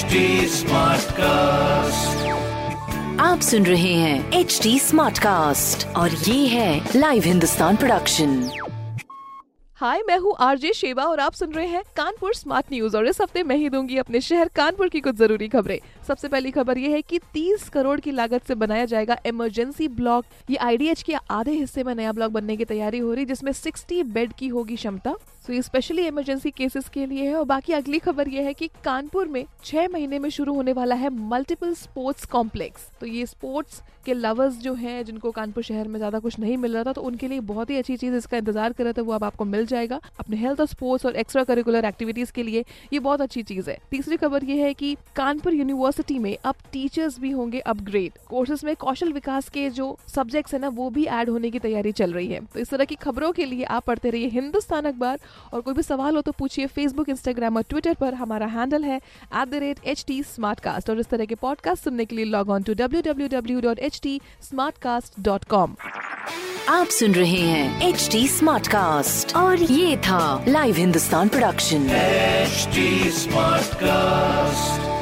HD cast आप सुन रहे हैं एच डी स्मार्ट कास्ट और ये है लाइव हिंदुस्तान प्रोडक्शन हाय मैं हूँ आरजे शेवा और आप सुन रहे हैं कानपुर स्मार्ट न्यूज़ और इस हफ़्ते मैं ही दूँगी अपने शहर कानपुर की कुछ ज़रूरी खबरें। सबसे पहली खबर ये है कि 30 करोड़ की लागत से बनाया जाएगा इमरजेंसी ब्लॉक ये आईडीएच के आधे हिस्से में नया ब्लॉक बनने की तैयारी हो रही जिसमें 60 बेड की होगी क्षमता। तो ये स्पेशली इमरजेंसी केसेस के लिए है और बाकी अगली खबर ये है कि कानपुर में छह महीने में शुरू होने वाला है मल्टीपल स्पोर्ट्स कॉम्प्लेक्स तो ये स्पोर्ट्स के लवर्स जो हैं, जिनको कानपुर शहर में ज़्यादा कुछ नहीं मिल रहा था तो उनके लिए बहुत ही अच्छी चीज़ इसका इंतज़ार कर रहे थे, वो अब आपको मिल जाएगा अपने हेल्थ और स्पोर्ट्स और एक्स्ट्रा करिकुलर एक्टिविटीज़ के लिए। ये बहुत अच्छी चीज़ है। तीसरी खबर ये है कि कानपुर यूनिवर्सिटी में अब टीचर्स भी होंगे अपग्रेड कोर्सेज में कौशल विकास के जो सब्जेक्ट्स है ना, वो भी एड होने की तैयारी चल रही है। तो इस तरह की खबरों के लिए आप पढ़ते रहिए हिंदुस्तान अखबार और कोई भी सवाल हो तो पूछिए फेसबुक इंस्टाग्राम और ट्विटर पर। हमारा हैंडल है at the rate H T और इस तरह के पॉडकास्ट सुनने के लिए log on to W W W dot H T dot com आप सुन रहे हैं एच टी स्मार्ट कास्ट और ये था live Hindustan production smart Smartcast.